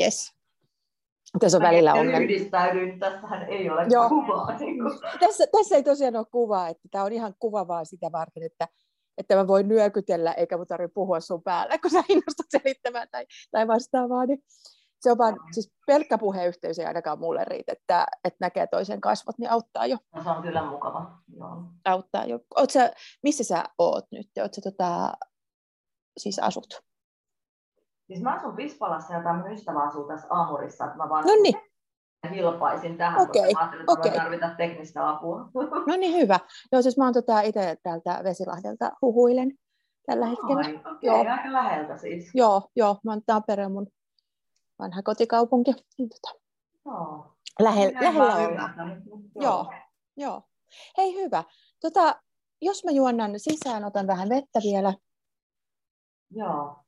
Yes. Tässä on välillä ongelma. Yhdistäydyin, tässähän ei ole Joo. kuvaa. Niin kuin. Tässä, tässä ei tosiaan ole kuvaa, että tämä on ihan kuva vaan sitä varten, että, että mä voin nyökytellä, eikä mun tarvitse puhua sun päälle, kun sä innostut selittämään tai, tai vastaavaa. Niin se on vaan, siis pelkkä puheyhteys ei ainakaan mulle riitä, että, että näkee toisen kasvot, niin auttaa jo. No, se on kyllä mukava. Joo. Auttaa jo. Oot sä, missä sä oot nyt? Oot sä tota, siis asut? Siis mä asun Pispalassa ja tämä mun ystävä asuu tässä Aamurissa, että mä vaan No niin, hilpaisin tähän, Okei, koska mä ajattelin, että okay. tarvita teknistä apua. no niin hyvä. Joo, siis mä oon tota itse täältä Vesilahdelta huhuilen tällä hetkellä. Ai, okei, Joo. okay, aika läheltä siis. Joo, joo, mä oon Tampere mun vanha kotikaupunki. Tota, Joo. lähellä, vaan ollaan. Joo. Joo. Hei hyvä. Tota, jos mä juonnan sisään, otan vähän vettä vielä. Joo.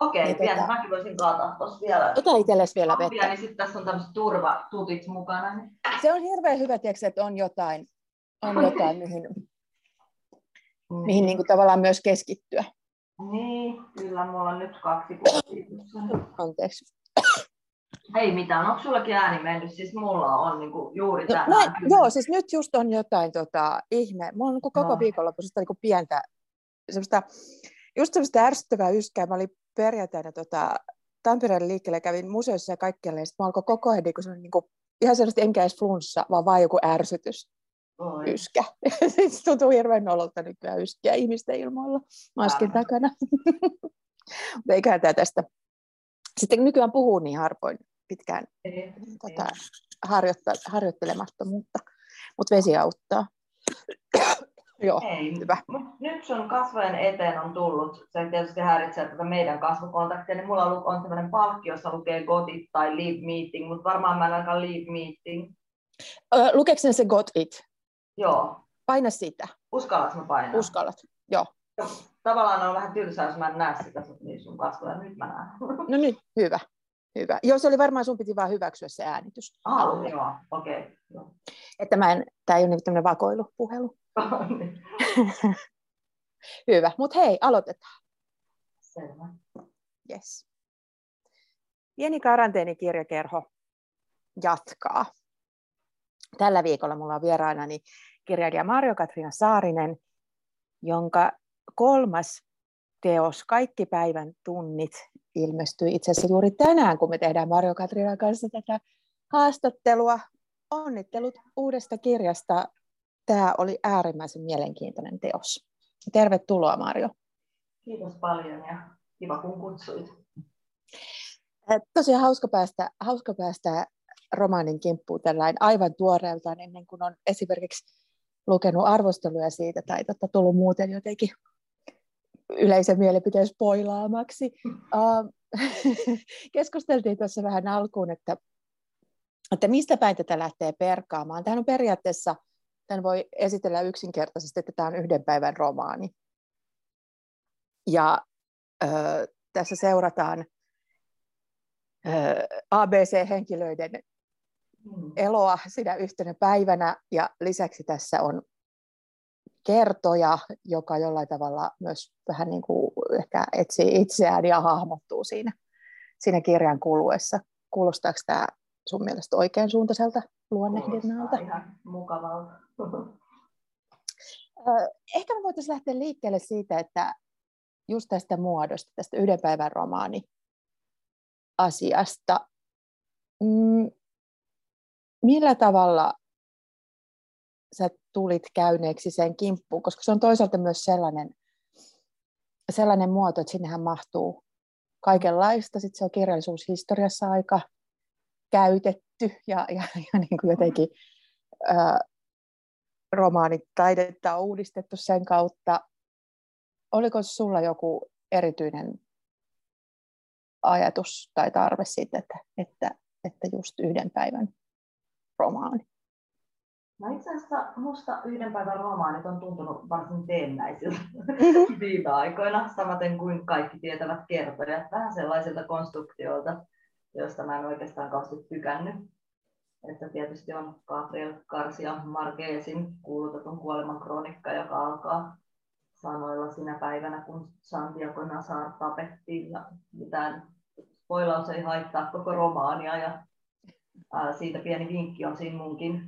Okei, Niin, pian tota- mäkin voisin kaataa tuossa vielä. Ota itsellesi vielä vettä. niin sitten tässä on tämmöiset turvatutit mukana. Niin... Se on hirveän hyvä, tiedätkö, että on jotain, on jotain mihin, mihin niin kuin tavallaan myös keskittyä. Niin, kyllä mulla on nyt kaksi kuukautta. Anteeksi. Ei mitään, onko sullakin ääni mennyt? Siis mulla on niinku juuri No, tänään. näin, kyllä. joo, siis nyt just on jotain tota, ihme. Mulla on niin koko Joo. viikonloppu niin pientä, semmoista, just semmoista ärsyttävää yskää. Mä olin perjantaina tota, Tampereen liikkeelle, kävin museossa ja kaikkialla, ja sitten alkoi koko ajan niin kuin, niin kuin, ihan sellaisesti enkä edes flunssa, vaan vaan joku ärsytys, Oi. yskä. se tuntuu hirveän nololta nykyään yskiä ihmisten ilmoilla maskin takana. Mutta eiköhän tämä tästä. Sitten nykyään puhuu niin harvoin pitkään Ei, tota, harjoitta, harjoittelemattomuutta, mutta vesi auttaa. Joo, Ei. hyvä. Mut nyt sun kasvojen eteen on tullut, se tietysti häiritsee tätä meidän kasvokontaktia, niin mulla on, tämmöinen palkki, jossa lukee got it tai leave meeting, mutta varmaan mä en ainakaan leave meeting. Ö, lukeeko se got it? Joo, Paina sitä, uskallatko mä painaa? uskallat. Joo, Tavallaan on vähän tylsää, jos mä en näe sitä sun- niin sun kasvoja, nyt mä näen. no nyt, hyvä. Hyvä. Joo, se oli varmaan sun piti vaan hyväksyä se äänitys. Ah, joo, okei. Okay. Joo. Että mä en, tää ei ole niin tämmöinen vakoilupuhelu. Niin, Hyvä, mutta hei, aloitetaan. Selvä. Yes. Pieni karanteenikirjakerho jatkaa. Tällä viikolla mulla on vieraanani kirjailija Marjo-Katriina Saarinen, jonka kolmas teos, Kaikki päivän tunnit, ilmestyi itse asiassa juuri tänään, kun me tehdään Marjo-Katriinan kanssa tätä haastattelua. Onnittelut uudesta kirjasta. Tämä oli äärimmäisen mielenkiintoinen teos. Tervetuloa Marjo. Kiitos paljon ja kiva kun kutsuit. Tosiaan hauska päästä, hauska päästä romaanin kimppuun tällainen aivan tuoreeltaan ennen kuin on esimerkiksi lukenut arvosteluja siitä tai totta, tullut muuten jotenkin yleisen mielipiteen spoilaamaksi. Uh, keskusteltiin tuossa vähän alkuun, että, että mistä päin tätä lähtee perkaamaan. Tähän on periaatteessa, tämän voi esitellä yksinkertaisesti, että tämä on yhden päivän romaani. Ja ö, tässä seurataan ABC-henkilöiden Mm. eloa sinä yhtenä päivänä ja lisäksi tässä on kertoja, joka jollain tavalla myös vähän niin kuin ehkä etsii itseään ja hahmottuu siinä, siinä kirjan kuluessa. Kuulostaako tämä sun mielestä oikean suuntaiselta luonnehdinnalta? Ihan mukavalta. Ehkä me voitaisiin lähteä liikkeelle siitä, että just tästä muodosta, tästä yhden päivän romaani asiasta. Mm, millä tavalla sä tulit käyneeksi sen kimppuun, koska se on toisaalta myös sellainen, sellainen muoto, että sinnehän mahtuu kaikenlaista. Sitten se on kirjallisuushistoriassa aika käytetty ja, ja, ja niin kuin jotenkin ää, romaanitaidetta on uudistettu sen kautta. Oliko sulla joku erityinen ajatus tai tarve siitä, että, että, että just yhden päivän romaani? No itse asiassa musta yhden päivän romaanit on tuntunut varsin teennäisiltä Mm-hmm. viime aikoina, samaten kuin kaikki tietävät kertojat, vähän sellaisilta konstruktioilta, joista mä en oikeastaan kauheasti tykännyt. Että tietysti on Gabriel Garcia Marquezin kuulutetun kuoleman kronikka, joka alkaa sanoilla sinä päivänä, kun Santiago Nazar tapettiin ja mitään spoilaus ei haittaa koko romaania ja ää, siitä pieni vinkki on siinä munkin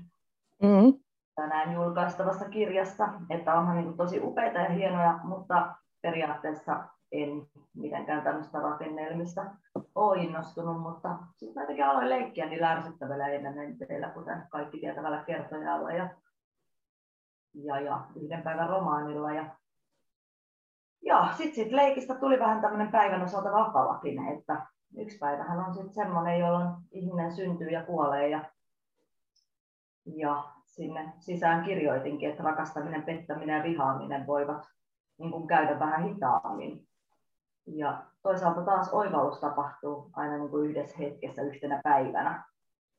mm. tänään julkaistavassa kirjassa, että onhan niin tosi upeita ja hienoja, mutta periaatteessa en mitenkään tämmöistä rakennelmista ole innostunut, mutta sitten mä jotenkin aloin leikkiä niin ärsyttävällä elementeillä, kuten kaikki tietävällä kertojalla ja, ja, ja yhden päivän romaanilla. Ja, ja sitten sit leikistä tuli vähän tämmöinen päivän osalta vakavakin, että yksi päivähän on sitten semmoinen, jolloin ihminen syntyy ja kuolee ja, ja sinne sisään kirjoitinkin, että rakastaminen, pettäminen ja vihaaminen voivat niin kuin käydä vähän hitaammin. Ja toisaalta taas oivallus tapahtuu aina niin kuin yhdessä hetkessä yhtenä päivänä.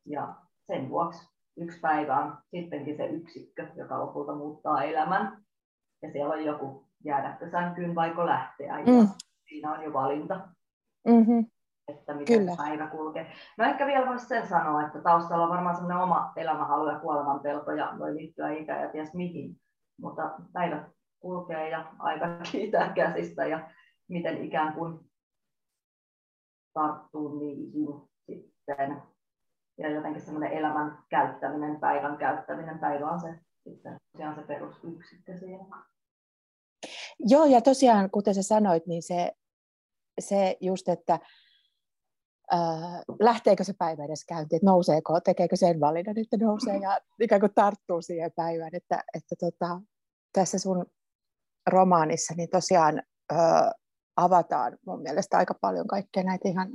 Ja sen vuoksi yksi päivä on sittenkin se yksikkö, joka lopulta muuttaa elämän. Ja siellä on joku jäädäkö sänkyyn vaiko lähteä. Ja mm. siinä on jo valinta. Mm-hmm. Että miten Kyllä. päivä kulkee. No ehkä vielä voisi sen sanoa, että taustalla on varmaan sellainen oma elämänhalu ja kuoleman pelko ja voi liittyä ikä ja ties mihin. Mutta päivät kulkee ja aika kiitää käsistä ja miten ikään kuin tarttuu niihin sitten. Ja jotenkin semmoinen elämän käyttäminen, päivän käyttäminen, päivä on se sitten tosiaan se perusyksikkö siinä. Joo, ja tosiaan, kuten sä sanoit, niin se, se just, että äh, lähteekö se päivä edes käyntiin, että nouseeko, tekeekö sen valinnan, että nousee ja ikään kuin tarttuu siihen päivään, että, että tota, tässä sun romaanissa niin tosiaan äh, avataan mun mielestä aika paljon kaikkea näitä ihan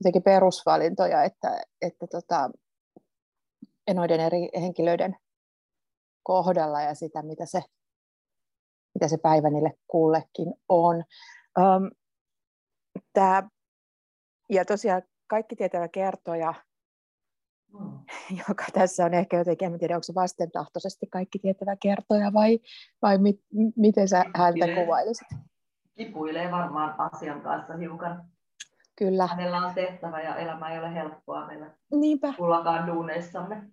jotenkin perusvalintoja, että, että tota, noiden eri henkilöiden kohdalla ja sitä, mitä se, mitä se päivä niille kullekin on. Um, tää, ja tosiaan kaikki tietävä kertoja, mm. joka tässä on ehkä jotenkin, en tiedä, onko se vastentahtoisesti kaikki tietävä kertoja vai, vai mit, miten sä häntä kuvailisit? Kipuilee varmaan asian kanssa hiukan. Kyllä. Hänellä on tehtävä ja elämä ei ole helppoa meillä Niinpä. kullakaan duuneissamme.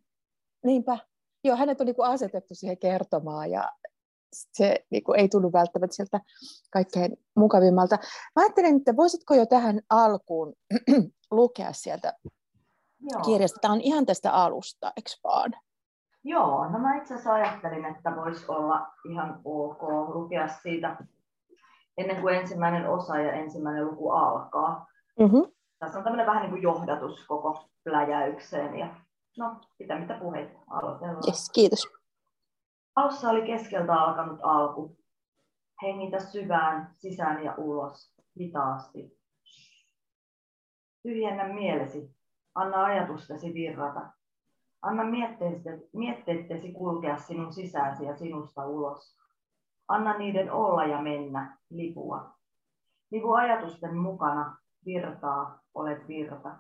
Niinpä. Joo, hänet on niin kuin asetettu siihen kertomaan ja se niin kuin ei tunnu välttämättä sieltä kaikkein mukavimmalta. Mä ajattelin, että voisitko jo tähän alkuun lukea sieltä Joo. kirjasta. Tämä on ihan tästä alusta, eikö vaan? Joo, no mä itse asiassa ajattelin, että voisi olla ihan ok lukea siitä ennen kuin ensimmäinen osa ja ensimmäinen luku alkaa. Mm-hmm. Tässä on tämmöinen vähän niin kuin johdatus koko pläjäykseen. Ja no, sitä mitä puheita aloitellaan. Yes, kiitos. Alussa oli keskeltä alkanut alku. Hengitä syvään, sisään ja ulos, hitaasti. Tyhjennä mielesi, anna ajatustesi virrata. Anna mietteittesi kulkea sinun sisääsi ja sinusta ulos. Anna niiden olla ja mennä, lipua. Lipu ajatusten mukana, virtaa, olet virta.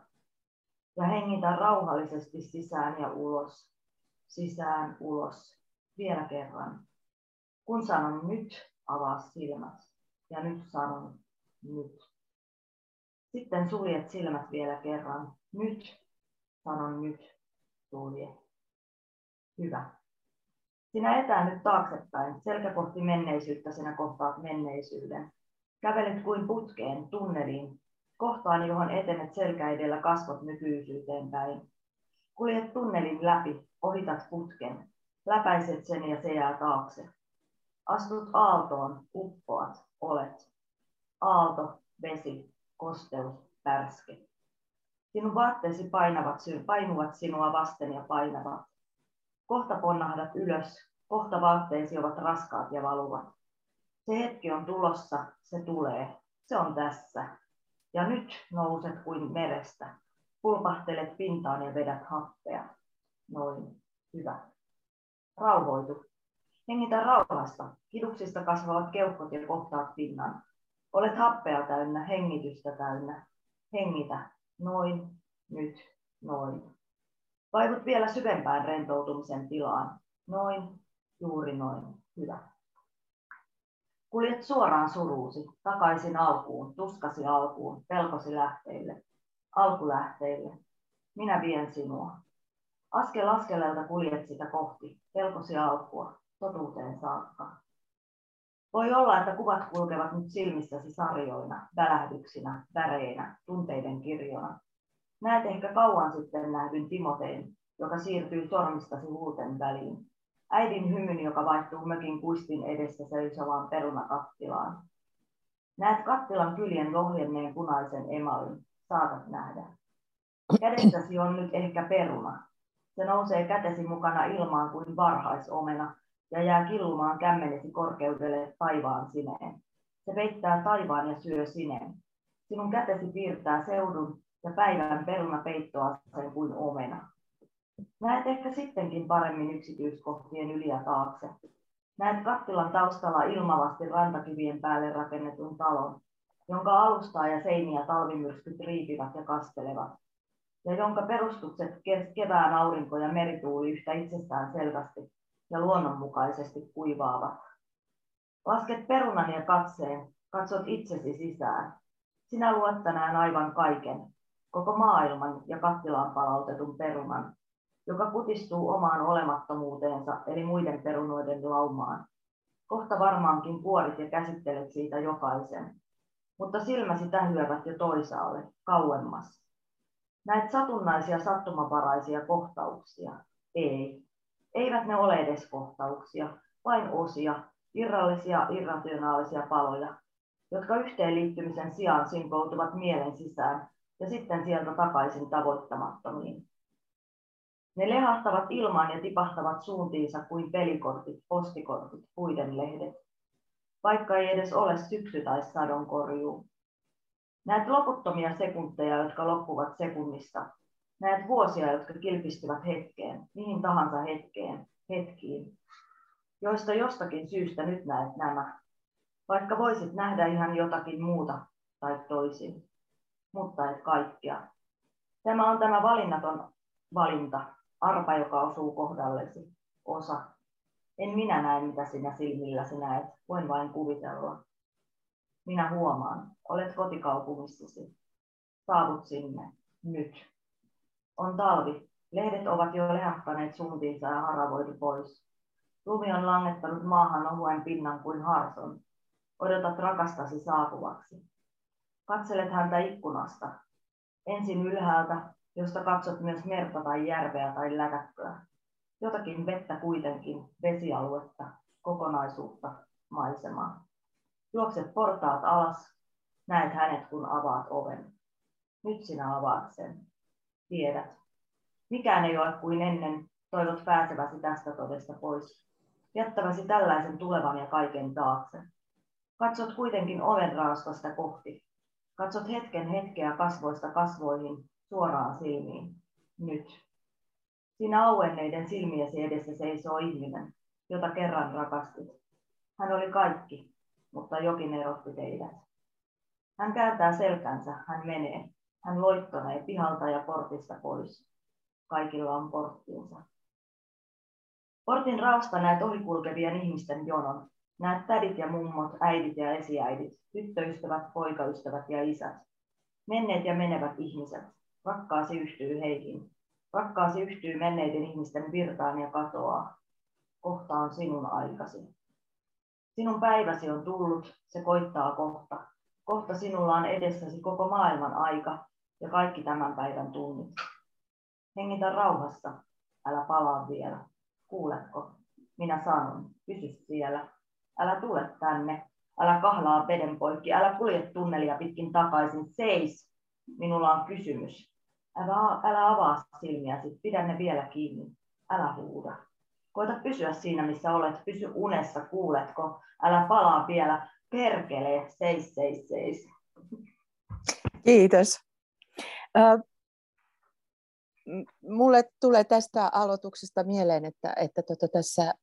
Ja hengitä rauhallisesti sisään ja ulos, sisään, ulos, vielä kerran. Kun sanon nyt, avaa silmät. Ja nyt sanon nyt. Sitten suljet silmät vielä kerran. Nyt, sanon nyt, sulje. Hyvä. Sinä etäännyt taaksepäin, selkä kohti menneisyyttä sinä kohtaat menneisyyden. Kävelet kuin putkeen, tunneliin, kohtaan, johon etenet selkä edellä kasvot nykyisyyteen päin. Kuljet tunnelin läpi, ohitat putken, läpäiset sen ja se jää taakse. Astut aaltoon, uppoat, olet. Aalto, vesi, kosteus, pärske. Sinun vaatteesi painavat, painuvat sinua vasten ja painavat. Kohta ponnahdat ylös, kohta vaatteesi ovat raskaat ja valuvat. Se hetki on tulossa, se tulee, se on tässä. Ja nyt nouset kuin merestä, pulpahtelet pintaan ja vedät happea. Noin, hyvä. Rauhoitu. Hengitä rauhasta, kiduksista kasvavat keuhkot ja kohtaat pinnan. Olet happea täynnä, hengitystä täynnä. Hengitä, noin, nyt, noin. Vaivut vielä syvempään rentoutumisen tilaan. Noin, juuri noin, hyvä. Kuljet suoraan suruusi, takaisin alkuun, tuskasi alkuun, pelkosi lähteille, alkulähteille. Minä vien sinua. Askel askeleelta kuljet sitä kohti, pelkosi alkua, totuuteen saakka. Voi olla, että kuvat kulkevat nyt silmissäsi sarjoina, välähdyksinä, väreinä, tunteiden kirjona. Näet ehkä kauan sitten nähdyn Timotein, joka siirtyy sormistasi huulten väliin. Äidin hymyn, joka vaihtuu mökin kuistin edessä seisovaan perunakattilaan. Näet kattilan kyljen lohjenneen punaisen emalin. Saatat nähdä. Kädessäsi on nyt ehkä peruna. Se nousee kätesi mukana ilmaan kuin varhaisomena ja jää killumaan kämmenesi korkeudelle taivaan sineen. Se peittää taivaan ja syö sineen. Sinun kätesi piirtää seudun ja päivän peruna peittoa sen kuin omena. Näet ehkä sittenkin paremmin yksityiskohtien yli ja taakse. Näet kattilan taustalla ilmavasti rantakivien päälle rakennetun talon, jonka alustaa ja seiniä talvimyrskyt riipivät ja kastelevat, ja jonka perustukset kevään aurinko ja merituuli yhtä itsestään selvästi ja luonnonmukaisesti kuivaavat. Lasket perunan ja katseen, katsot itsesi sisään. Sinä luot tänään aivan kaiken, koko maailman ja kattilaan palautetun perunan, joka kutistuu omaan olemattomuuteensa eli muiden perunoiden laumaan. Kohta varmaankin kuorit ja käsittelet siitä jokaisen, mutta silmäsi tähyävät jo toisaalle, kauemmas. Näet satunnaisia sattumavaraisia kohtauksia. Ei, eivät ne ole edes kohtauksia, vain osia, irrallisia irrationaalisia paloja, jotka yhteenliittymisen sijaan simpoutuvat mielen sisään ja sitten sieltä takaisin tavoittamattomiin. Ne lehahtavat ilmaan ja tipahtavat suuntiinsa kuin pelikortit, postikortit, puiden lehdet. Vaikka ei edes ole syksy tai sadonkorjuu. Näet loputtomia sekunteja, jotka loppuvat sekunnissa. Näet vuosia, jotka kilpistyvät hetkeen, mihin tahansa hetkeen, hetkiin, joista jostakin syystä nyt näet nämä. Vaikka voisit nähdä ihan jotakin muuta tai toisin, mutta et kaikkea. Tämä on tämä valinnaton valinta, arpa, joka osuu kohdallesi, osa. En minä näe, mitä sinä silmilläsi näet, voin vain kuvitella. Minä huomaan, olet kotikaupungissasi. Saavut sinne, nyt. On talvi, lehdet ovat jo lehahtaneet suuntiinsa ja haravoitu pois. Lumi on langettanut maahan ohuen pinnan kuin harson. Odotat rakastasi saapuvaksi. Katselet häntä ikkunasta. Ensin ylhäältä, josta katsot myös merta tai järveä tai lätäkköä. Jotakin vettä kuitenkin, vesialuetta, kokonaisuutta, maisemaa. Juokset portaat alas, näet hänet kun avaat oven. Nyt sinä avaat sen. Tiedät. Mikään ei ole kuin ennen, toivot pääseväsi tästä todesta pois. Jättäväsi tällaisen tulevan ja kaiken taakse. Katsot kuitenkin oven raastasta kohti. Katsot hetken hetkeä kasvoista kasvoihin, suoraan silmiin. Nyt. Siinä auenneiden silmiesi edessä seisoo ihminen, jota kerran rakastit. Hän oli kaikki, mutta jokin erotti teidät. Hän kääntää selkänsä, hän menee. Hän loittonee pihalta ja portista pois. Kaikilla on porttiinsa. Portin raosta näet ohikulkevien ihmisten jonon. Näet tädit ja mummot, äidit ja esiäidit, tyttöystävät, poikaystävät ja isät. Menneet ja menevät ihmiset. Rakkaasi yhtyy heihin. Rakkaasi yhtyy menneiden ihmisten virtaan ja katoaa. Kohta on sinun aikasi. Sinun päiväsi on tullut, se koittaa kohta. Kohta sinulla on edessäsi koko maailman aika ja kaikki tämän päivän tunnit. Hengitä rauhassa, älä palaa vielä. Kuuletko? Minä sanon, pysy siellä. Älä tule tänne, älä kahlaa veden poikki, älä kulje tunnelia pitkin takaisin, seis. Minulla on kysymys. Älä, älä avaa silmiäsi, pidä ne vielä kiinni. Älä huuda. Koita pysyä siinä, missä olet. Pysy unessa, kuuletko? Älä palaa vielä. Perkele, seis, seis, seis. Kiitos. mulle tulee tästä aloituksesta mieleen, että, että tota, tässä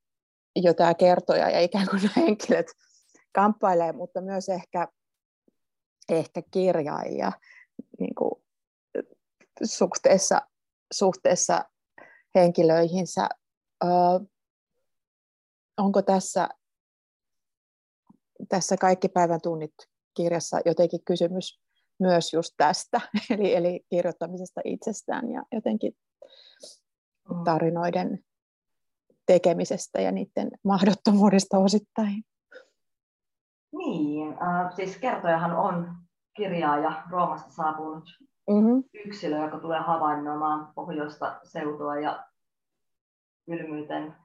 jo tämä kertoja ja ikään kuin henkilöt kamppailee, mutta myös ehkä, ehkä kirjaajia niin kuin suhteessa, suhteessa henkilöihinsä. Ö, onko tässä, tässä Kaikki päivän tunnit kirjassa jotenkin kysymys myös just tästä, eli, eli kirjoittamisesta itsestään ja jotenkin mm. tarinoiden tekemisestä ja niiden mahdottomuudesta osittain. Niin, äh, siis kertojahan on kirjaaja Roomasta saapunut mm-hmm. yksilö, joka tulee havainnoimaan pohjoista seutua ja kylmyyteen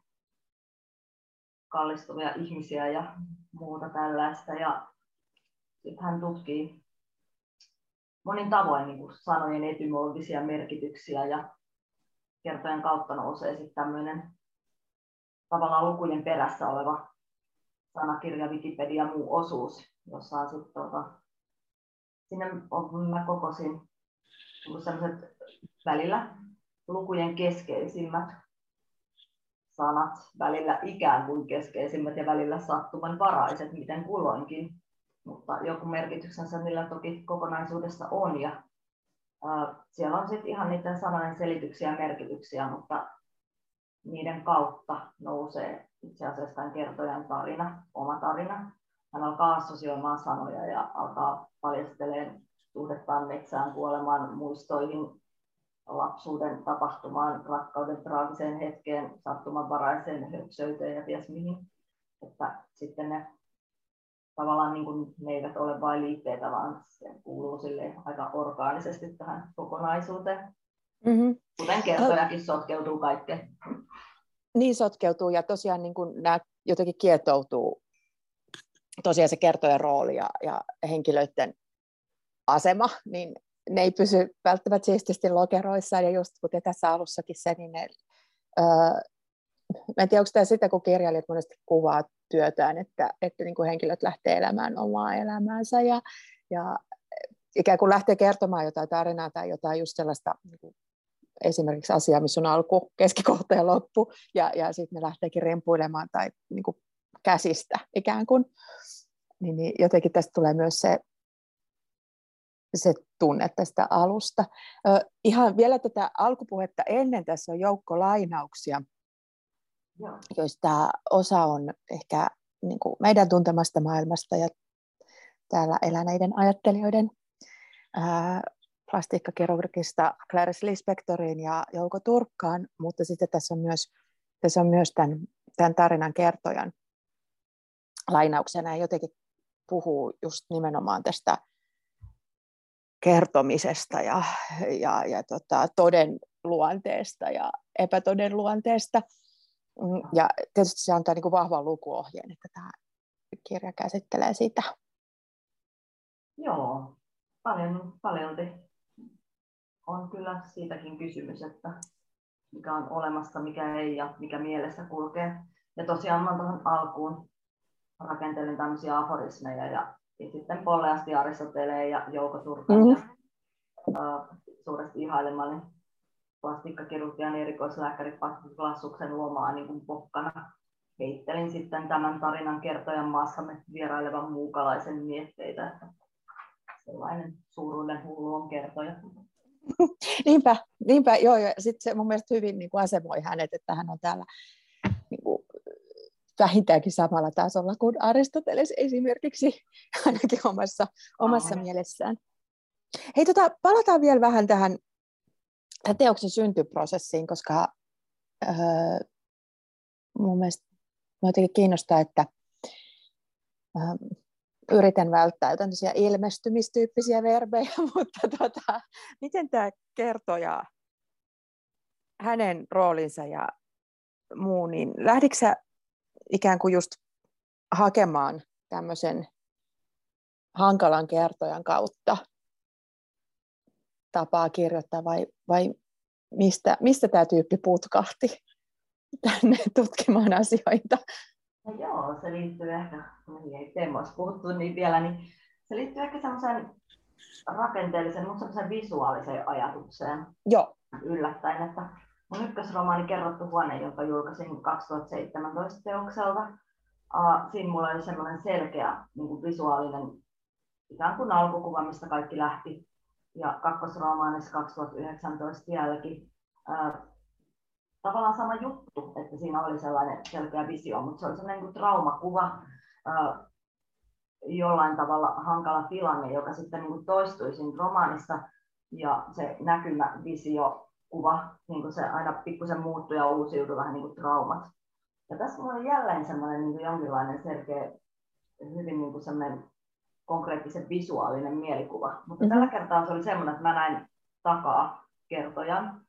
kallistuvia ihmisiä ja muuta tällaista. Ja sitten hän tutkii monin tavoin niin kuin sanojen etymologisia merkityksiä ja kertojen kautta nousee sitten tämmöinen tavallaan lukujen perässä oleva sanakirja, Wikipedia ja muu osuus, jossa on sitten tota, sinne on, mä kokosin sellaiset välillä lukujen keskeisimmät sanat, välillä ikään kuin keskeisimmät ja välillä sattumanvaraiset, miten kulloinkin. Mutta joku merkityksensä niillä toki kokonaisuudessa on. Ja, siellä on sitten ihan niiden sanojen selityksiä ja merkityksiä, mutta niiden kautta nousee itse asiassa tämän kertojan tarina, oma tarina. Hän alkaa assosioimaan sanoja ja alkaa paljastelemaan suhdettaan metsään, kuolemaan, muistoihin, lapsuuden tapahtumaan, rakkauden traagiseen hetkeen, sattumanvaraiseen höpsöyteen ja ties mihin. Että sitten ne tavallaan niin kuin, ne eivät ole vain liitteitä, vaan se kuuluu sille aika orgaanisesti tähän kokonaisuuteen. Mm-hmm. Kuten kertojakin sotkeutuu kaikkeen. Niin sotkeutuu ja tosiaan niin kuin nämä jotenkin kietoutuu tosiaan se kertojen rooli ja, ja henkilöiden asema, niin ne ei pysy välttämättä siististi lokeroissa, ja just kuten tässä alussakin se, niin ne, öö, mä en tiedä, onko tämä sitä, kun kirjailijat monesti kuvaa työtään, että, että niin kuin henkilöt lähtee elämään omaa elämäänsä, ja, ja ikään kuin lähtee kertomaan jotain tarinaa tai jotain just sellaista niin kuin esimerkiksi asiaa, missä on alku, keskikohta ja loppu, ja, ja sitten ne lähteekin rempuilemaan tai niin kuin käsistä ikään kuin, niin, niin jotenkin tästä tulee myös se se tunne tästä alusta. Ihan vielä tätä alkupuhetta ennen tässä on joukko lainauksia, Joo. joista osa on ehkä niin kuin meidän tuntemasta maailmasta ja täällä eläneiden ajattelijoiden ää, plastiikkakirurgista Clarice Lispectoriin ja Jouko Turkkaan, mutta sitten tässä on myös, tässä on myös tämän, tämän tarinan kertojan lainauksena ja jotenkin puhuu just nimenomaan tästä kertomisesta ja, ja, ja tota, toden luonteesta ja epätoden luonteesta. Mm, ja tietysti se antaa niin vahvan lukuohjeen, että tämä kirja käsittelee sitä. Joo, paljon, paljolti on kyllä siitäkin kysymys, että mikä on olemassa, mikä ei ja mikä mielessä kulkee. Ja tosiaan mä tuohon alkuun rakentelin tämmöisiä aforismeja ja ja sitten polleasti Aristotelee ja Jouko Turkan mm-hmm. ja uh, suuresti ihailemani plastikkakirurgian erikoislääkäri Patti Glassuksen lomaa niin kuin pokkana. Heittelin sitten tämän tarinan kertojan maassamme vierailevan muukalaisen mietteitä, että sellainen suuruuden hullu on kertoja. niinpä, niinpä, joo, ja sitten se mun mielestä hyvin niin kuin asemoi hänet, että hän on täällä niin kuin, vähintäänkin samalla tasolla kuin Aristoteles esimerkiksi, ainakin omassa, omassa mielessään. Hei, tota, palataan vielä vähän tähän, tähän teoksen syntyprosessiin, koska öö, mun mielestä jotenkin kiinnostaa, että öö, yritän välttää jotain ilmestymistyyppisiä verbejä, mutta tota, miten tämä kertoja hänen roolinsa ja muu, niin lähdikö sä ikään kuin just hakemaan tämmöisen hankalan kertojan kautta tapaa kirjoittaa vai, vai mistä, mistä tämä tyyppi putkahti tänne tutkimaan asioita? No joo, se liittyy ehkä, ei teemoissa puhuttu niin vielä, niin se liittyy ehkä semmoiseen rakenteelliseen, mutta semmoiseen visuaaliseen ajatukseen. Joo. Yllättäen, että mun ykkösromaani Kerrottu huone, jonka julkaisin 2017 teokselta. Uh, siinä mulla oli semmoinen selkeä niin kuin visuaalinen ikään kuin alkukuva, mistä kaikki lähti. Ja kakkosromaanissa 2019 jälki. Uh, tavallaan sama juttu, että siinä oli sellainen selkeä visio, mutta se oli sellainen niin kuin traumakuva, jollain tavalla hankala tilanne, joka sitten niin kuin toistui siinä romaanissa, ja se näkymä, visio kuva, niin kuin se aina pikkusen muuttuu ja uusiutuu vähän niin kuin traumat. Ja tässä on jälleen semmoinen niin jonkinlainen selkeä hyvin niin kuin konkreettisen visuaalinen mielikuva. Mutta Mhm. tällä kertaa se oli semmoinen, että mä näin takaa kertojan.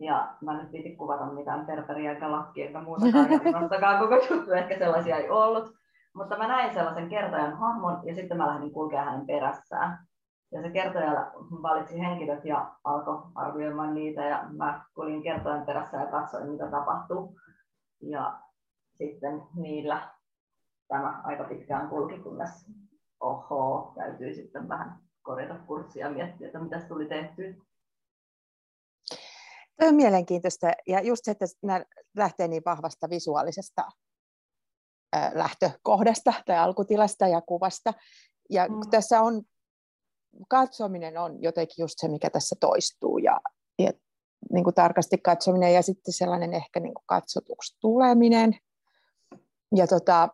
Ja mä nyt piti kuvata mitään perperiä eikä lakkia eikä muutakaan. ja koko juttu, ehkä sellaisia ei ollut. Mutta mä näin sellaisen kertojan hahmon ja sitten mä lähdin kulkea hänen perässään. Ja se kertoja valitsi henkilöt ja alkoi arvioimaan niitä ja mä kulin kertojan perässä ja katsoin mitä tapahtuu. Ja sitten niillä tämä aika pitkään kulki, kunnes oho, täytyy sitten vähän korjata kurssia ja miettiä, että mitä tuli tehtyä. Tuo on mielenkiintoista. Ja just se, että nämä lähtee niin vahvasta visuaalisesta lähtökohdasta tai alkutilasta ja kuvasta. Ja Mm. tässä on, katsominen on jotenkin just se, mikä tässä toistuu. Ja, ja niin kuin tarkasti katsominen ja sitten sellainen ehkä niin kuin katsotuksi tuleminen. Ja tota,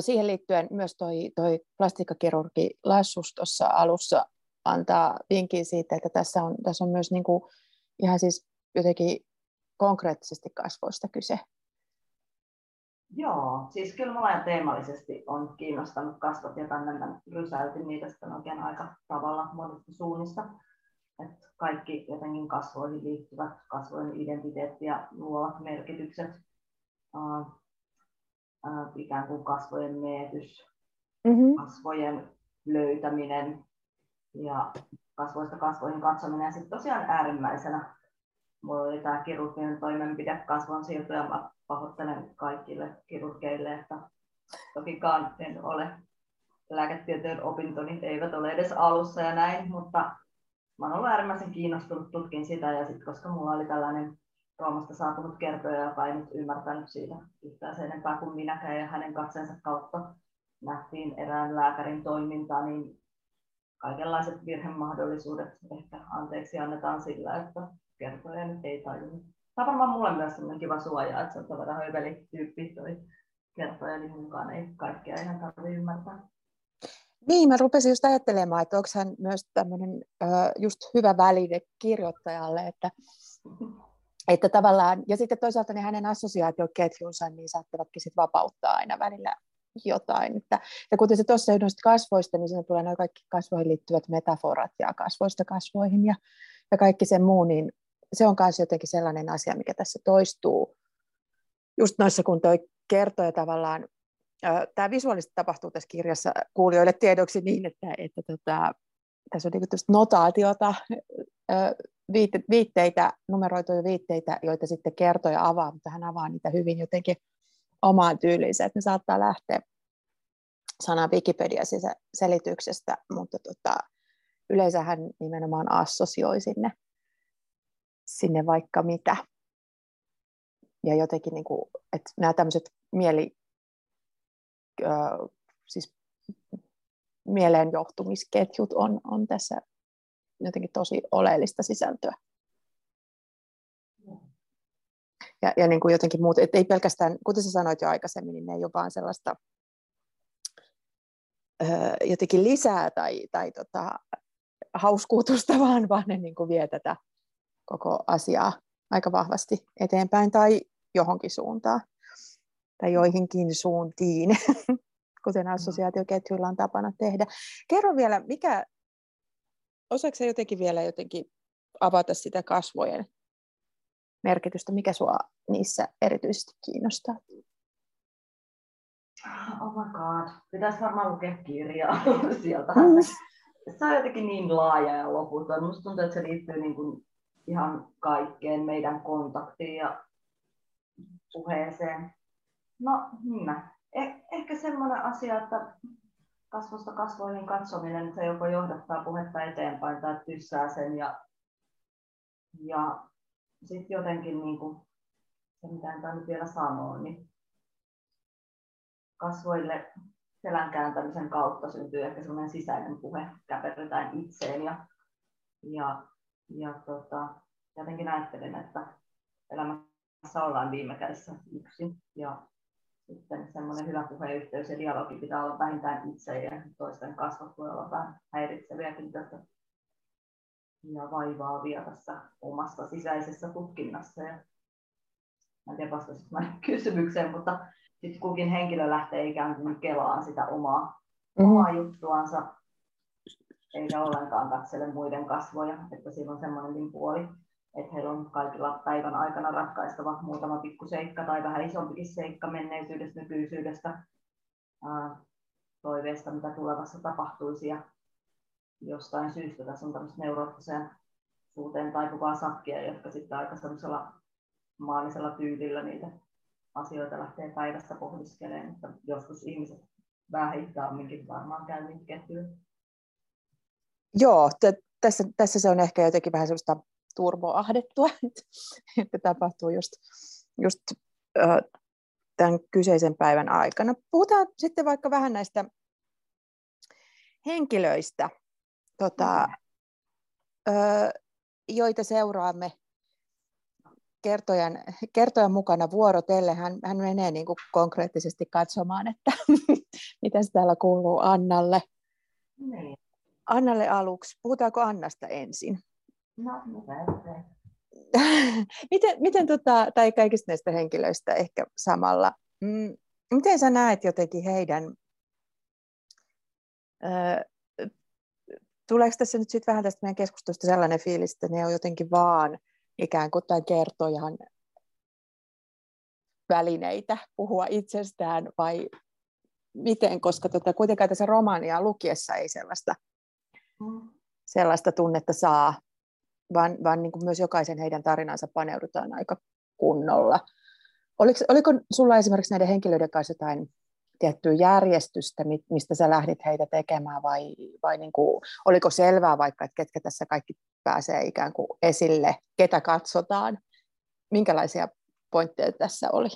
siihen liittyen myös toi, toi plastiikkakirurgi Lassus tuossa alussa antaa vinkin siitä, että tässä on, tässä on myös niin kuin ihan siis jotenkin konkreettisesti kasvoista kyse. Joo, siis kyllä mulla teemallisesti on kiinnostanut kasvot ja tänne rysäytin niitä sitten oikein aika tavalla monista suunnista. Että kaikki jotenkin kasvoihin liittyvät, kasvojen identiteetti ja luovat merkitykset, uh, uh, ikään kuin kasvojen mietys, Mm-hmm. kasvojen löytäminen ja kasvoista kasvoihin katsominen. Sitten tosiaan äärimmäisenä mulla oli tämä kirurginen toimenpide kasvon siirto ja mä pahoittelen kaikille kirurgeille, että tokikaan en ole lääketieteen opintoni eivät ole edes alussa ja näin, mutta mä oon ollut äärimmäisen kiinnostunut, tutkin sitä ja sitten koska mulla oli tällainen Roomasta saapunut kertoja, joka ei nyt ymmärtänyt siitä yhtään sen enempää kuin minäkään ja hänen katseensa kautta nähtiin erään lääkärin toimintaa, niin kaikenlaiset virhemahdollisuudet ehkä anteeksi annetaan sillä, että kertoja nyt ei tajunnut. Tämä on varmaan mulle myös sellainen kiva suoja, että se on tavallaan höybeli tyyppi toi kertoja, niin mukaan ei kaikkea ihan tarvitse ymmärtää. Niin, mä rupesin just ajattelemaan, että onko hän myös tämmöinen just hyvä väline kirjoittajalle, että, että tavallaan, ja sitten toisaalta ne hänen assosiaatioketjunsa niin saattavatkin sit vapauttaa aina välillä jotain. Että, ja kuten se tuossa noista kasvoista, niin siinä tulee noin kaikki kasvoihin liittyvät metaforat ja kasvoista kasvoihin ja, ja kaikki se muu, niin se on myös jotenkin sellainen asia, mikä tässä toistuu. Just noissa, kun toi kertoo tavallaan, tämä visuaalisesti tapahtuu tässä kirjassa kuulijoille tiedoksi niin, että, että tota, tässä on niin notaatiota, viitteitä, numeroituja viitteitä, joita sitten kertoja avaa, mutta hän avaa niitä hyvin jotenkin omaan tyyliinsä, että ne saattaa lähteä sanan Wikipedia-selityksestä, mutta tota, yleensä hän nimenomaan assosioi sinne, sinne vaikka mitä. Ja jotenkin, niin kuin, että nämä tämmöiset mieli, siis mieleenjohtumisketjut on, on tässä jotenkin tosi oleellista sisältöä. Ja, ja niin kuin jotenkin muut, että ei pelkästään, kuten sä sanoit jo aikaisemmin, niin ne ei ole vaan sellaista ö, jotenkin lisää tai, tai tota, hauskuutusta, vaan, vaan ne niin kuin vie tätä koko asiaa aika vahvasti eteenpäin tai johonkin suuntaan tai joihinkin suuntiin, kuten assosiaatioketjuilla on tapana tehdä. Kerro vielä, mikä, osaako jotenkin vielä jotenkin avata sitä kasvojen merkitystä, mikä sua niissä erityisesti kiinnostaa? Oh my god, pitäisi varmaan lukea kirjaa sieltä. Mm. Se on jotenkin niin laaja ja loputon. Musta tuntuu, että se liittyy niin kuin ihan kaikkeen meidän kontaktiin ja puheeseen. No, hmm. Eh- ehkä semmoinen asia, että kasvosta kasvoihin katsominen, se joko johdattaa puhetta eteenpäin tai tyssää sen ja, ja sitten jotenkin niin kuin, se mitä en nyt vielä sanoa, niin kasvoille selän kääntämisen kautta syntyy ehkä semmoinen sisäinen puhe, käperrytään itseen ja, ja, ja tota, jotenkin ajattelen, että elämässä ollaan viime kädessä yksin ja sitten semmoinen hyvä puheyhteys ja dialogi pitää olla vähintään itse ja toisten kasvot voi olla vähän häiritseviäkin ja vaivaavia tässä omassa sisäisessä tutkinnassa. Ja mä en tiedä vastasinko kysymykseen, mutta sitten kukin henkilö lähtee ikään kuin kelaan sitä omaa, mm-hmm. omaa juttuansa, eikä ollenkaan katsele muiden kasvoja, että siinä on semmoinen puoli, että heillä on kaikilla päivän aikana ratkaistava muutama pikku seikka tai vähän isompikin seikka menneisyydestä, nykyisyydestä, ää, toiveesta, mitä tulevassa tapahtuisi. Ja jostain syystä tässä on tämmöistä neuroottiseen suuteen taipuvaa sakkia, jotka sitten aika semmoisella maalisella tyylillä niitä asioita lähtee päivässä pohdiskelemaan, mutta joskus ihmiset vähän hitaamminkin varmaan käy ketjuja. Joo, t- tässä, tässä se on ehkä jotenkin vähän semmoista turboahdettua, että tapahtuu just, just äh, tämän kyseisen päivän aikana. Puhutaan sitten vaikka vähän näistä henkilöistä, tota, äh, joita seuraamme kertojan, kertojan mukana vuorotelle. Hän, hän menee niin kuin konkreettisesti katsomaan, että mitä täällä kuuluu Annalle. Niin. Annalle aluksi. Puhutaanko Annasta ensin? No, miten, miten tota, tai kaikista näistä henkilöistä ehkä samalla, mm, miten sä näet jotenkin heidän, ö, tuleeko tässä nyt sitten vähän tästä meidän keskustelusta sellainen fiilis, että ne on jotenkin vaan ikään kuin tämän kertojan välineitä puhua itsestään vai miten, koska tota, kuitenkaan tässä romaania lukiessa ei sellaista, mm. sellaista tunnetta saa, vaan, vaan niin kuin myös jokaisen heidän tarinansa paneudutaan aika kunnolla. Oliko, oliko sulla esimerkiksi näiden henkilöiden kanssa jotain tiettyä järjestystä, mistä sä lähdit heitä tekemään, vai, vai niin kuin, oliko selvää vaikka, että ketkä tässä kaikki pääsee ikään kuin esille, ketä katsotaan, minkälaisia pointteja tässä oli?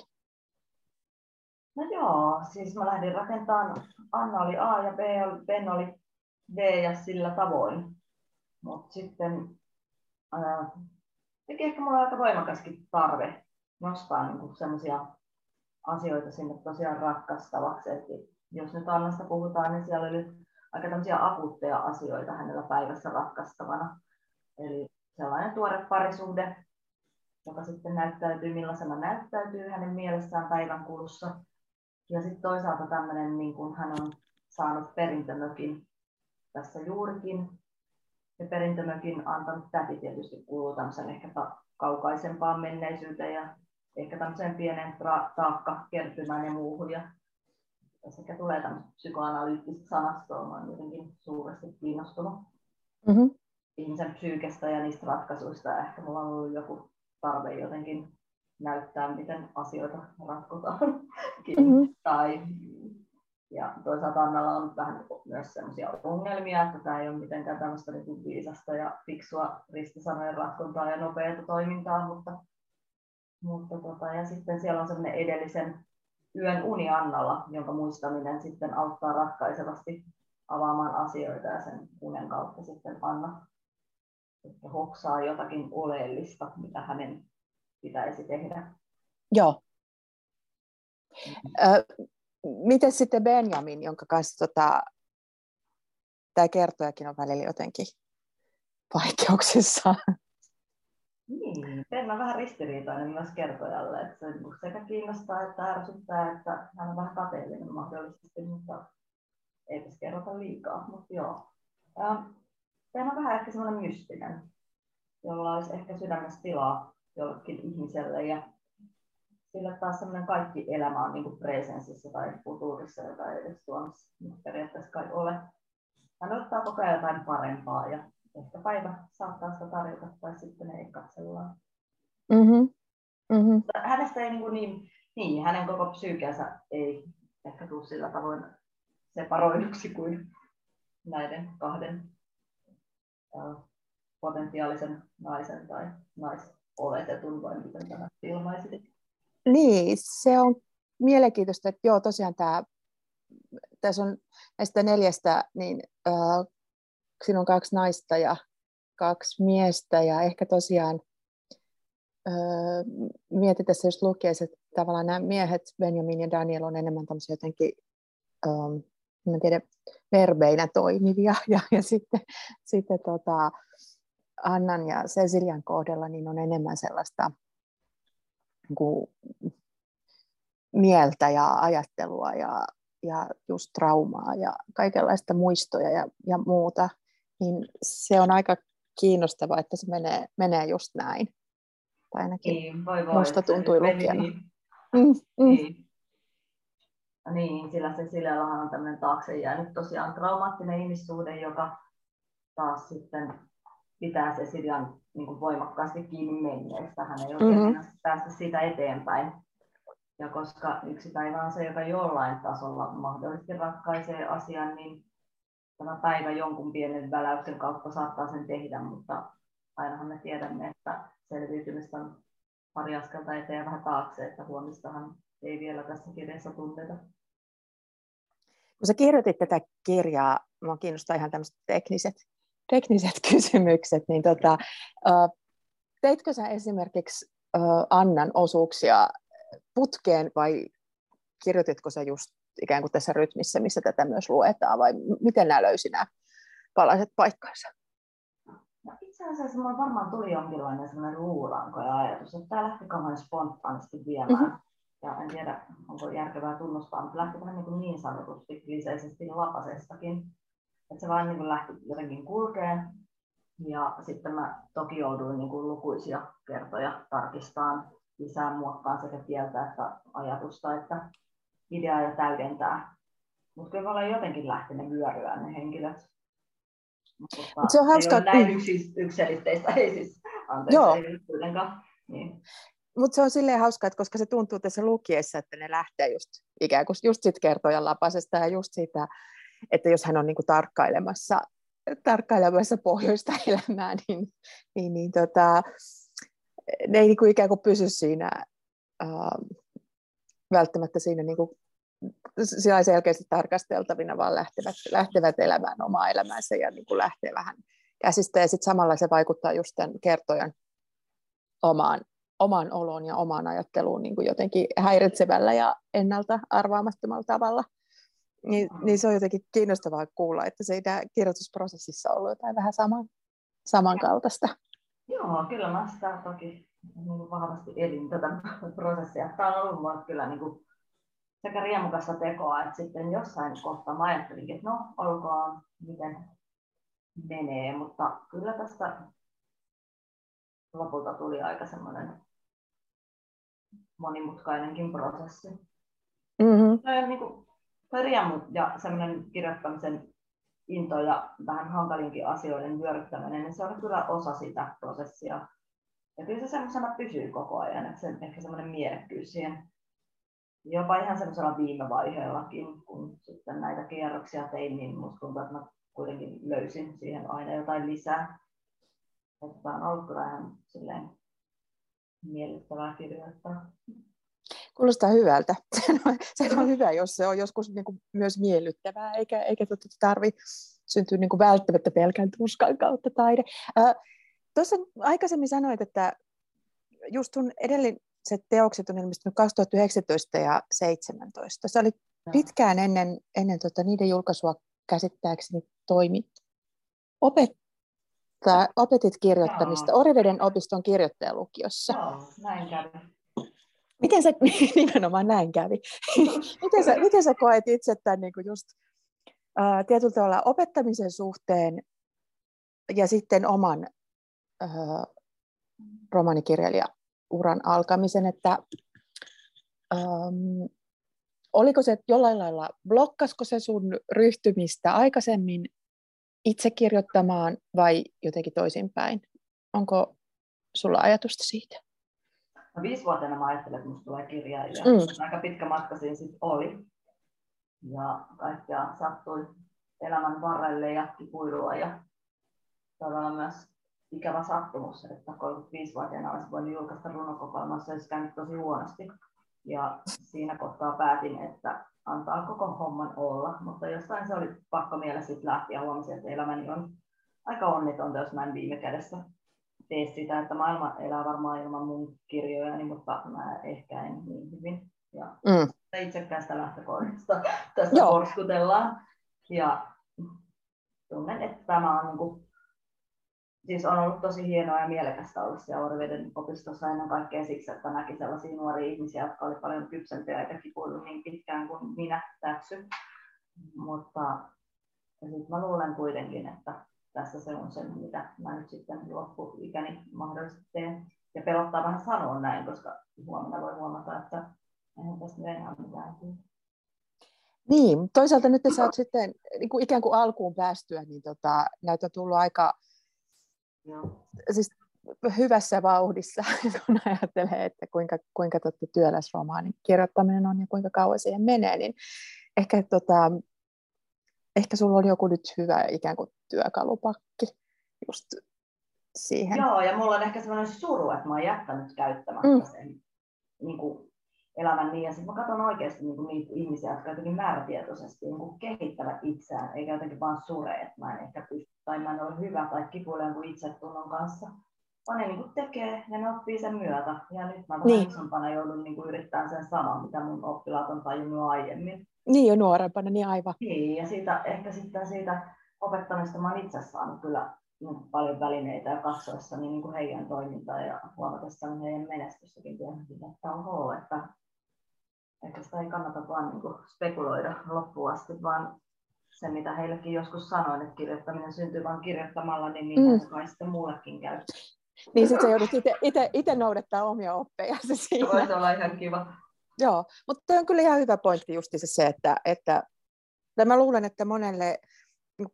No joo, siis mä lähdin rakentamaan, Anna oli A ja B, Ben oli B ja sillä tavoin. Mutta sitten ää, teki ehkä mulla aika voimakaskin tarve nostaa niin semmoisia asioita sinne tosiaan rakastavaksi. Et jos nyt Annasta puhutaan, niin siellä oli aika tämmöisiä akuutteja asioita hänellä päivässä ratkaistavana. Eli sellainen tuore parisuhde, joka sitten näyttäytyy, millaisena näyttäytyy hänen mielessään päivän kulussa. Ja sitten toisaalta tämmöinen, niin kuin hän on saanut perintömökin tässä juurikin. Ja perintömökin antanut täti tietysti kuuluu ehkä kaukaisempaan menneisyyteen ja ehkä tämmöiseen pienen taakka kertymään ja muuhun. Ja sekä tulee tämmöistä psykoanalyyttistä sanastoa, mä olen jotenkin suuresti kiinnostunut mm-hmm. ihmisen psyykestä ja niistä ratkaisuista. Ehkä mulla on ollut joku tarve jotenkin näyttää, miten asioita ratkotaan. Mm-hmm. tai, ja toisaalta Annalla on vähän myös sellaisia ongelmia, että tämä ei ole mitenkään tämmöistä niin viisasta ja fiksua ristisanojen ratkontaa ja nopeaa toimintaa, mutta mutta tota, ja sitten siellä on semmoinen edellisen yön uni Annalla, jonka muistaminen sitten auttaa ratkaisevasti avaamaan asioita ja sen unen kautta sitten Anna että hoksaa jotakin oleellista, mitä hänen pitäisi tehdä. Joo. Ö, miten sitten Benjamin, jonka kanssa tota, tämä kertojakin on välillä jotenkin vaikeuksissa? Niin, Penna on vähän ristiriitainen myös kertojalle, että se sekä kiinnostaa että ärsyttää, että hän on vähän kateellinen mahdollisesti, mutta ei tässä kerrota liikaa, mutta joo. Penna on vähän ehkä semmoinen mystinen, jolla olisi ehkä sydämessä tilaa jollekin ihmiselle ja sillä taas semmoinen kaikki elämä on niin presenssissä tai futuurissa, jota ei edes Suomessa periaatteessa kai ole. Hän ottaa koko ajan jotain parempaa ja ehkä päivä saattaa sitä tarjota tai sitten ei katsellaan. Mm-hmm. Mm-hmm. Hänestä ei niin, niin, niin, hänen koko psyykeensä ei ehkä tule sillä tavoin separoiduksi kuin näiden kahden uh, potentiaalisen naisen tai naisoletetun, vai miten tämä ilmaisit? Niin, se on mielenkiintoista, että joo, tosiaan tämä, tässä on näistä neljästä, niin uh, siinä on kaksi naista ja kaksi miestä ja ehkä tosiaan öö, mietin tässä just lukiessa, että tavallaan nämä miehet, Benjamin ja Daniel, on enemmän tämmöisiä jotenkin, öö, en tiedä, verbeinä toimivia. Ja, ja sitten, sitten tota, Annan ja Cecilian kohdalla niin on enemmän sellaista niin kuin, mieltä ja ajattelua ja, ja just traumaa ja kaikenlaista muistoja ja, ja muuta, niin se on aika kiinnostavaa, että se menee, menee just näin. Tai ainakin niin, voi voi, musta tuntui lukijana. Niin. Mm, mm. Niin. Niin, sillä se Silellahan on tämmöinen taakse jäänyt tosiaan traumaattinen ihmissuhde, joka taas sitten pitää se Siljan niin kuin voimakkaasti kiinni menneestä. Hän ei oikein mm-hmm. päästä siitä eteenpäin. Ja koska yksi päivä on se, joka jollain tasolla mahdollisesti ratkaisee asian, niin tämä päivä jonkun pienen väläyksen kautta saattaa sen tehdä, mutta ainahan me tiedämme, että selviytymistä on pari askelta eteen ja vähän taakse, että huomistahan ei vielä tässä kirjassa tunneta. Kun sä kirjoitit tätä kirjaa, minua kiinnostaa ihan tämmöiset tekniset, tekniset kysymykset, niin tota, teitkö sä esimerkiksi Annan osuuksia putkeen vai kirjoititko sä just ikään kuin tässä rytmissä, missä tätä myös luetaan, vai miten nämä löysi nämä palaset paikkansa? No itse asiassa minulla varmaan tuli jonkinlainen sellainen luuranko ja ajatus, että tämä lähti kauhean spontaanisti viemään. Mm-hmm. Ja en tiedä, onko järkevää tunnustaa, mutta lähti vähän niin, kuin niin sanotusti kliseisesti lapasestakin. Että se vaan niin kuin lähti jotenkin kulkeen. Ja sitten mä toki jouduin niin kuin lukuisia kertoja tarkistamaan lisää muokkaan sekä kieltä että ajatusta, että ideaa ja täydentää. Mutta kyllä me ollaan jotenkin lähtenyt vyöryä ne henkilöt. Mutta se on hauska. Ei ole näin yksi, yksiselitteistä, ei siis, anteeksi, Joo. ei Niin. Mutta se on silleen hauska, että koska se tuntuu tässä lukiessa, että ne lähtee just ikään kuin just sit kertojan lapasesta ja just siitä, että jos hän on niinku tarkkailemassa, tarkkailemassa pohjoista elämää, niin, niin, niin tota, ne ei niinku ikään kuin pysy siinä äh, välttämättä siinä niinku, selkeästi tarkasteltavina, vaan lähtevät, lähtevät elämään omaa elämäänsä ja niin kuin lähtee vähän käsistä. Ja sitten samalla se vaikuttaa just tämän kertojan omaan, omaan oloon ja omaan ajatteluun niin kuin jotenkin häiritsevällä ja ennalta arvaamattomalla tavalla. Niin, niin se on jotenkin kiinnostavaa kuulla, että siinä kirjoitusprosessissa on ollut jotain vähän saman, samankaltaista. Joo, kyllä mä sitä toki niin vahvasti elin tätä prosessia. Tämä on ollut mulle kyllä niin kuin sekä riemukasta tekoa, että sitten jossain kohtaa mä ajattelinkin, että no olkoon miten menee, mutta kyllä tästä lopulta tuli aika semmoinen monimutkainenkin prosessi. Mm-hmm. Toi, niin kuin, toi riemu ja semmoinen kirjoittamisen into ja vähän hankalinkin asioiden vyöryttäminen, niin se on kyllä osa sitä prosessia. Ja kyllä se semmoisena pysyy koko ajan, että se, ehkä semmoinen mielekkyys siihen jopa ihan semmoisella viime vaiheellakin, kun sitten näitä kierroksia tein, niin musta tuntuu, että mä kuitenkin löysin siihen aina jotain lisää. Että on ollut kyllä ihan silleen miellyttävää kirjoittaa. Kuulostaa hyvältä. Se on, hyvä, jos se on joskus niin kuin myös miellyttävää, eikä, eikä tarvitse syntyä niin kuin välttämättä pelkän tuskan kautta taide. Tuossa aikaisemmin sanoit, että just sun edellin, se teokset on ilmestynyt 2019 ja 2017. Se oli pitkään ennen, ennen tota, niiden julkaisua käsittääkseni toimit. Opettaa, opetit kirjoittamista Joo. Oriveden opiston kirjoittajalukiossa. Joo, näin kävi. Miten sä, nimenomaan näin kävi, miten, sä, miten sä koet itse tämän niin kuin just, uh, tietyllä tavalla opettamisen suhteen ja sitten oman uh, romanikirjailija uran alkamisen, että um, oliko se jollain lailla, blokkasko se sun ryhtymistä aikaisemmin itse kirjoittamaan vai jotenkin toisinpäin? Onko sulla ajatusta siitä? No, viisivuotiaana mä ajattelin, että musta tulee kirjailija. Mm. Aika pitkä matka siinä sitten oli. Ja kaikkea sattui elämän varrelle ja kipuilua ja todella myös ikävä sattumus, että 35-vuotiaana olisi voinut julkaista runokokoelmassa, olisi käynyt tosi huonosti. Ja siinä kohtaa päätin, että antaa koko homman olla, mutta jostain se oli pakko mielessä sitten lähteä huomasin, että elämäni on aika onnetonta, jos mä en viime kädessä tee sitä, että maailma elää varmaan ilman mun kirjojani, mutta mä ehkä en niin hyvin. Ja mm. itsekäästä lähtökohdista tässä porskutellaan. Ja tunnen, että tämä on niin kuin siis on ollut tosi hienoa ja mielekästä olla siellä Orveden opistossa ennen kaikkea siksi, että näki sellaisia nuoria ihmisiä, jotka oli paljon kypsempiä eikä kipuillut niin pitkään kuin minä täksy. Mutta sitten mä luulen kuitenkin, että tässä se on se, mitä mä nyt sitten loppuikäni mahdollisesti teen. Ja pelottaa vähän sanoa näin, koska huomenna voi huomata, että eihän tästä enää mitään. Niin, toisaalta nyt sä oot sitten niin kuin ikään kuin alkuun päästyä, niin tota, näitä on tullut aika Joo. Siis hyvässä vauhdissa, kun ajattelee, että kuinka, kuinka totta työläsromaanin kirjoittaminen on ja kuinka kauan siihen menee, niin ehkä, tota, ehkä sulla oli joku nyt hyvä ikään kuin työkalupakki just siihen. Joo, ja mulla on ehkä sellainen suru, että mä oon jättänyt käyttämättä mm. sen niin kuin elämän niin. Ja sitten mä katson oikeasti niin kuin niitä ihmisiä, jotka jotenkin määrätietoisesti niin kuin kehittävät itseään, eikä jotenkin vaan sure, että mä en ehkä pysty, tai mä en ole hyvä tai kipuilen jonkun itsetunnon kanssa. Vaan ne niin kuin tekee ja ne oppii sen myötä. Ja nyt mä vähän niin. isompana joudun niin kuin yrittämään sen saman, mitä mun oppilaat on tajunnut aiemmin. Niin jo nuorempana, niin aivan. Niin, ja siitä, ehkä sitten siitä opettamista mä oon itse saanut kyllä niin paljon välineitä ja katsoessa niin kuin heidän toimintaa ja huomatessa heidän menestystäkin tietenkin, että oho, että Ehkä sitä ei kannata vaan niin kuin spekuloida loppuun asti, vaan se, mitä heillekin joskus sanoin, että kirjoittaminen syntyy vain kirjoittamalla, niin niitä mm. kai sitten muullekin käy. Niin sitten joudut itse noudattaa omia oppeja se siinä. Voisi olla ihan kiva. Joo, mutta on kyllä ihan hyvä pointti just se, että, että mä luulen, että monelle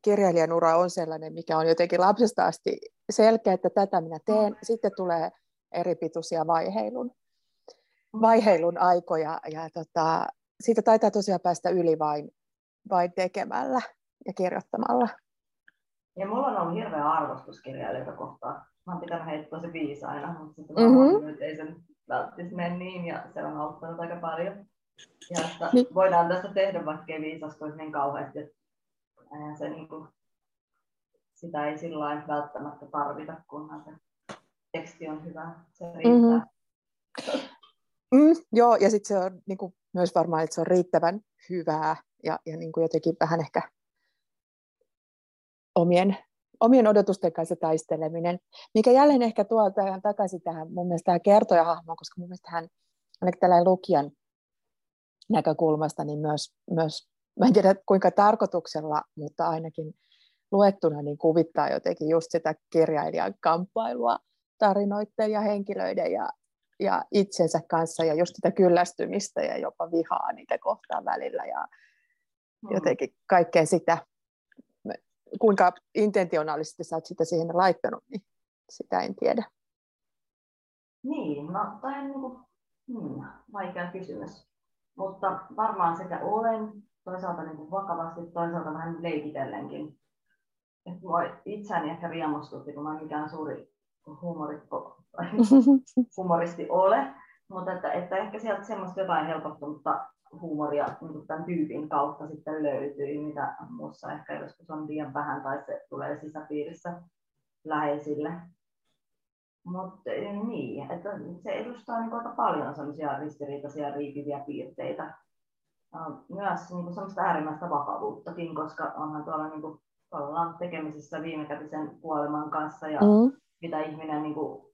kirjailijan ura on sellainen, mikä on jotenkin lapsesta asti selkeä, että tätä minä teen. Mm. Sitten tulee eri pituisia vaiheilun vaiheilun aikoja ja tota, siitä taitaa tosiaan päästä yli vain, vain tekemällä ja kirjoittamalla. Ja mulla on ollut hirveä arvostus kirjailijoita kohtaan. Mä oon pitänyt heitä tosi viisaina, mutta sitten mm-hmm. nyt ei se välttämättä mene niin ja se on auttanut aika paljon. Ja että niin. voidaan tässä tehdä, vaikka ei viisastuisi niin kauheasti, että se niin kuin, sitä ei sillä välttämättä tarvita, kunhan se teksti on hyvä. Se riittää. Mm-hmm. Mm, joo, ja sitten se on niin kuin, myös varmaan, että se on riittävän hyvää ja, ja niin kuin jotenkin vähän ehkä omien, omien odotusten kanssa taisteleminen, mikä jälleen ehkä tuo tähän takaisin tähän mun mielestä tähän kertojahahmoon, koska mun mielestä hän, ainakin tällä lukijan näkökulmasta, niin myös, myös, mä en tiedä kuinka tarkoituksella, mutta ainakin luettuna niin kuvittaa jotenkin just sitä kirjailijan kamppailua tarinoiden ja henkilöiden ja, ja itsensä kanssa ja just sitä kyllästymistä ja jopa vihaa niitä kohtaan välillä ja. Jotenkin kaikkea sitä, kuinka intentionaalisesti sä oot sitä siihen laittanut, niin sitä en tiedä. Niin, no on niin kuin, hmm, vaikea kysymys. Mutta varmaan sekä olen, toisaalta niin kuin vakavasti, toisaalta vähän leikitellenkin. Et mua itseäni ehkä riemustutti, kun mä en mikään suuri huumorikko humoristi ole, mutta että, että ehkä sieltä semmoista jotain helpottunutta huumoria niin tämän tyypin kautta sitten löytyy, mitä muussa ehkä joskus on liian vähän tai se tulee sisäpiirissä läheisille. Mutta niin, että se edustaa niin aika paljon semmoisia ristiriitaisia riipiviä piirteitä. Myös niin semmoista äärimmäistä vakavuuttakin, koska onhan tuolla niin kuin, ollaan tekemisissä viimekätisen kuoleman kanssa ja mm mitä ihminen niin kuin,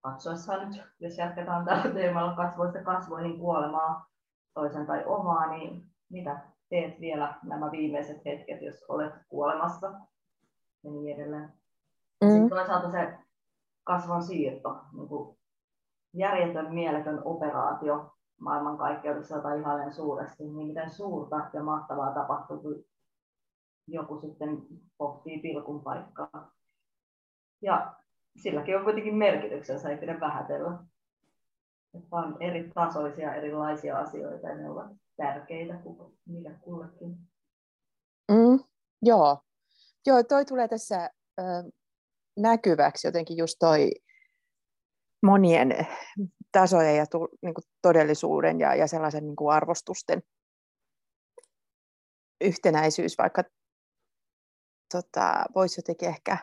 katsoessaan nyt, jos jatketaan tällä teemalla kasvoista kasvoihin kuolemaa toisen tai omaa, niin mitä teet vielä nämä viimeiset hetket, jos olet kuolemassa ja niin edelleen. Mm. Sitten toisaalta se kasvon siirto, niin kuin järjetön mieletön operaatio maailmankaikkeudessa tai ihailen suuresti, niin miten suurta ja mahtavaa tapahtuu, kun joku sitten pohtii pilkun paikkaa. Ja silläkin on kuitenkin merkityksensä, ei pidä vähätellä. On eri tasoisia, erilaisia asioita ja ne ovat tärkeitä niille kullekin. Mm, joo. joo, toi tulee tässä ö, näkyväksi jotenkin just toi monien tasojen ja tu, niin kuin todellisuuden ja, ja sellaisen niin kuin arvostusten yhtenäisyys, vaikka tota, voisi jotenkin ehkä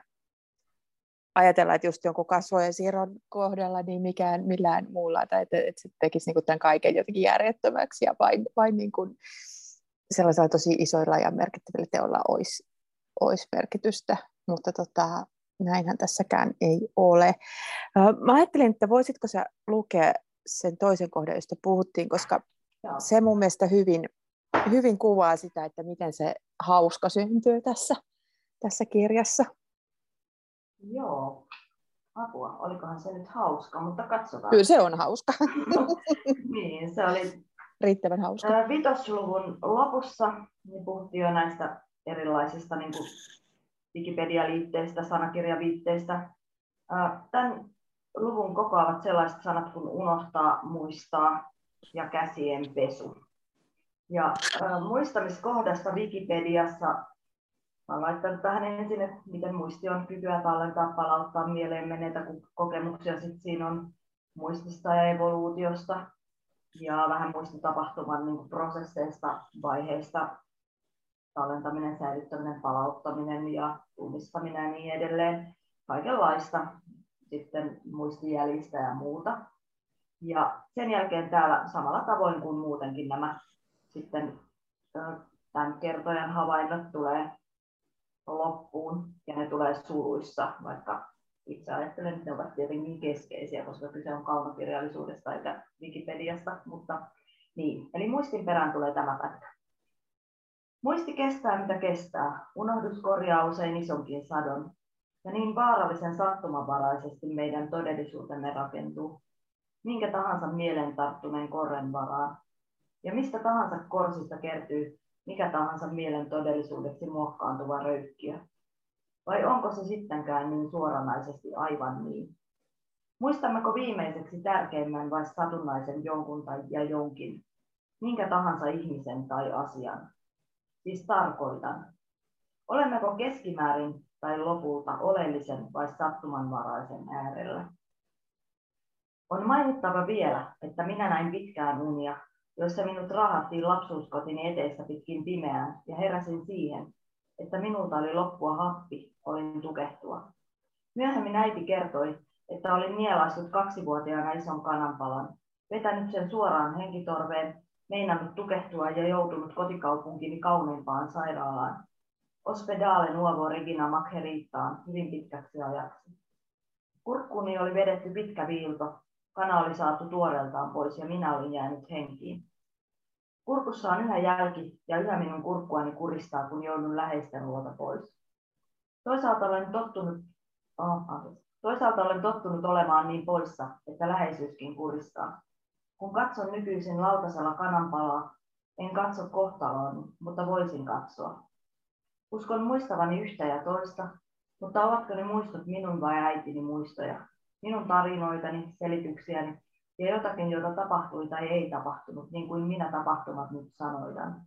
ajatella, että just jonkun kasvojen siirron kohdalla, niin mikään millään muulla, tai että, että se tekisi niin tämän kaiken jotenkin järjettömäksi, ja vain, vain niin kuin sellaisilla tosi isoilla ja merkittävillä teolla olisi, olisi merkitystä. Mutta tota, näinhän tässäkään ei ole. Mä ajattelin, että voisitko sä lukea sen toisen kohdan, josta puhuttiin, koska Joo. se mun mielestä hyvin, hyvin kuvaa sitä, että miten se hauska syntyy tässä, tässä kirjassa. Joo, apua, olikohan se nyt hauska, mutta katsotaan. Kyllä se on hauska. niin, se oli riittävän hauska. Vitosluvun lopussa niin puhuttiin jo näistä erilaisista niin kuin Wikipedia-liitteistä, sanakirjaviitteistä. Tämän luvun kokoavat sellaiset sanat kuin unohtaa, muistaa ja käsien pesu. Ja muistamiskohdasta Wikipediassa olen laittanut tähän ensin, että miten muisti on kykyä tallentaa, palauttaa mieleen menneitä kokemuksia. Sitten siinä on muistista ja evoluutiosta ja vähän muistitapahtuman niin prosesseista, vaiheista, tallentaminen, säilyttäminen, palauttaminen ja tunnistaminen ja niin edelleen. Kaikenlaista sitten muistijäljistä ja muuta. Ja sen jälkeen täällä samalla tavoin kuin muutenkin nämä sitten tämän kertojan havainnot tulee loppuun ja ne tulee suruissa, vaikka itse ajattelen, että ne ovat tietenkin keskeisiä, koska kyse on kaunokirjallisuudesta eikä Wikipediasta, mutta niin. Eli muistin perään tulee tämä pätkä. Muisti kestää mitä kestää, unohdus korjaa usein isonkin sadon, ja niin vaarallisen sattumanvaraisesti meidän todellisuutemme rakentuu, minkä tahansa mielen tarttuneen korren varaan. Ja mistä tahansa korsista kertyy mikä tahansa mielen todellisuudeksi muokkaantuva röykkiö. Vai onko se sittenkään niin suoranaisesti aivan niin? Muistammeko viimeiseksi tärkeimmän vai satunnaisen jonkun tai ja jonkin, minkä tahansa ihmisen tai asian? Siis tarkoitan. Olemmeko keskimäärin tai lopulta oleellisen vai sattumanvaraisen äärellä? On mainittava vielä, että minä näin pitkään unia, joissa minut rahattiin lapsuuskotini eteistä pitkin pimeään ja heräsin siihen, että minulta oli loppua happi, olin tukehtua. Myöhemmin äiti kertoi, että olin nielaissut kaksivuotiaana ison kananpalan, vetänyt sen suoraan henkitorveen, meinannut tukehtua ja joutunut kotikaupunkini kauneimpaan sairaalaan. Ospedale Nuovo Regina Magheriittaan hyvin pitkäksi ajaksi. Kurkkuni oli vedetty pitkä viilto, kana oli saatu tuoreeltaan pois ja minä olin jäänyt henkiin. Kurkussa on yhä jälki ja yhä minun kurkkuani kuristaa, kun joudun läheisten luota pois. Toisaalta olen tottunut, oh, toisaalta olen tottunut olemaan niin poissa, että läheisyyskin kuristaa. Kun katson nykyisin lautasella kananpalaa, en katso kohtaloon, mutta voisin katsoa. Uskon muistavani yhtä ja toista, mutta ovatko ne muistot minun vai äitini muistoja? Minun tarinoitani, selityksiäni ja jotakin, jota tapahtui tai ei tapahtunut, niin kuin minä tapahtumat nyt sanoidan.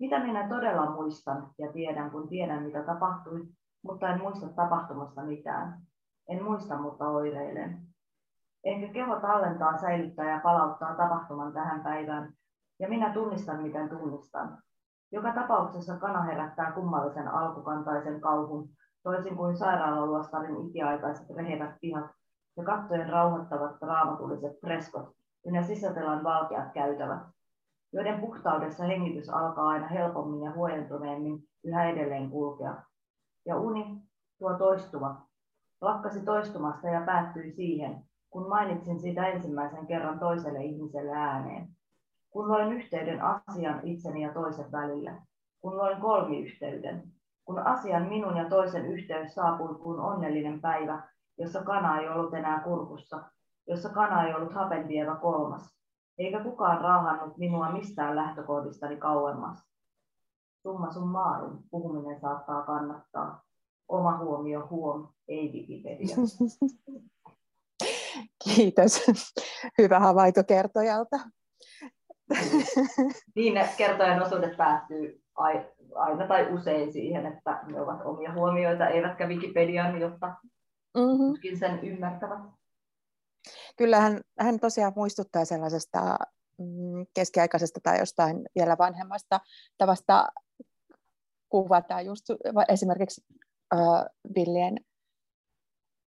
Mitä minä todella muistan ja tiedän, kun tiedän, mitä tapahtui, mutta en muista tapahtumasta mitään. En muista, mutta oireilen. Ehkä keho tallentaa, säilyttää ja palauttaa tapahtuman tähän päivään, ja minä tunnistan, miten tunnistan. Joka tapauksessa kana herättää kummallisen alkukantaisen kauhun, toisin kuin sairaalaluostarin ikiaikaiset rehevät pihat ja kattojen rauhoittavat raamatulliset freskot ynnä sisätilan valkeat käytävät, joiden puhtaudessa hengitys alkaa aina helpommin ja huojentuneemmin yhä edelleen kulkea. Ja uni, tuo toistuva, lakkasi toistumasta ja päättyi siihen, kun mainitsin siitä ensimmäisen kerran toiselle ihmiselle ääneen. Kun loin yhteyden asian itseni ja toisen välillä, kun loin kolmiyhteyden, kun asian minun ja toisen yhteys saapui kuin onnellinen päivä, jossa kana ei ollut enää kurkussa, jossa kana ei ollut hapenvievä kolmas, eikä kukaan raahannut minua mistään lähtökohdistani kauemmas. Summa summarum, puhuminen saattaa kannattaa. Oma huomio huom, ei Wikipedia. Kiitos. Hyvä havaito kertojalta. Niin, ne kertojan osuudet päättyy aina tai usein siihen, että ne ovat omia huomioita, eivätkä Wikipedian, jotta mm-hmm. sen ymmärtävät. Kyllä hän, hän tosiaan muistuttaa sellaisesta mm, keskiaikaisesta tai jostain vielä vanhemmasta tavasta kuvata just esimerkiksi äh, Villien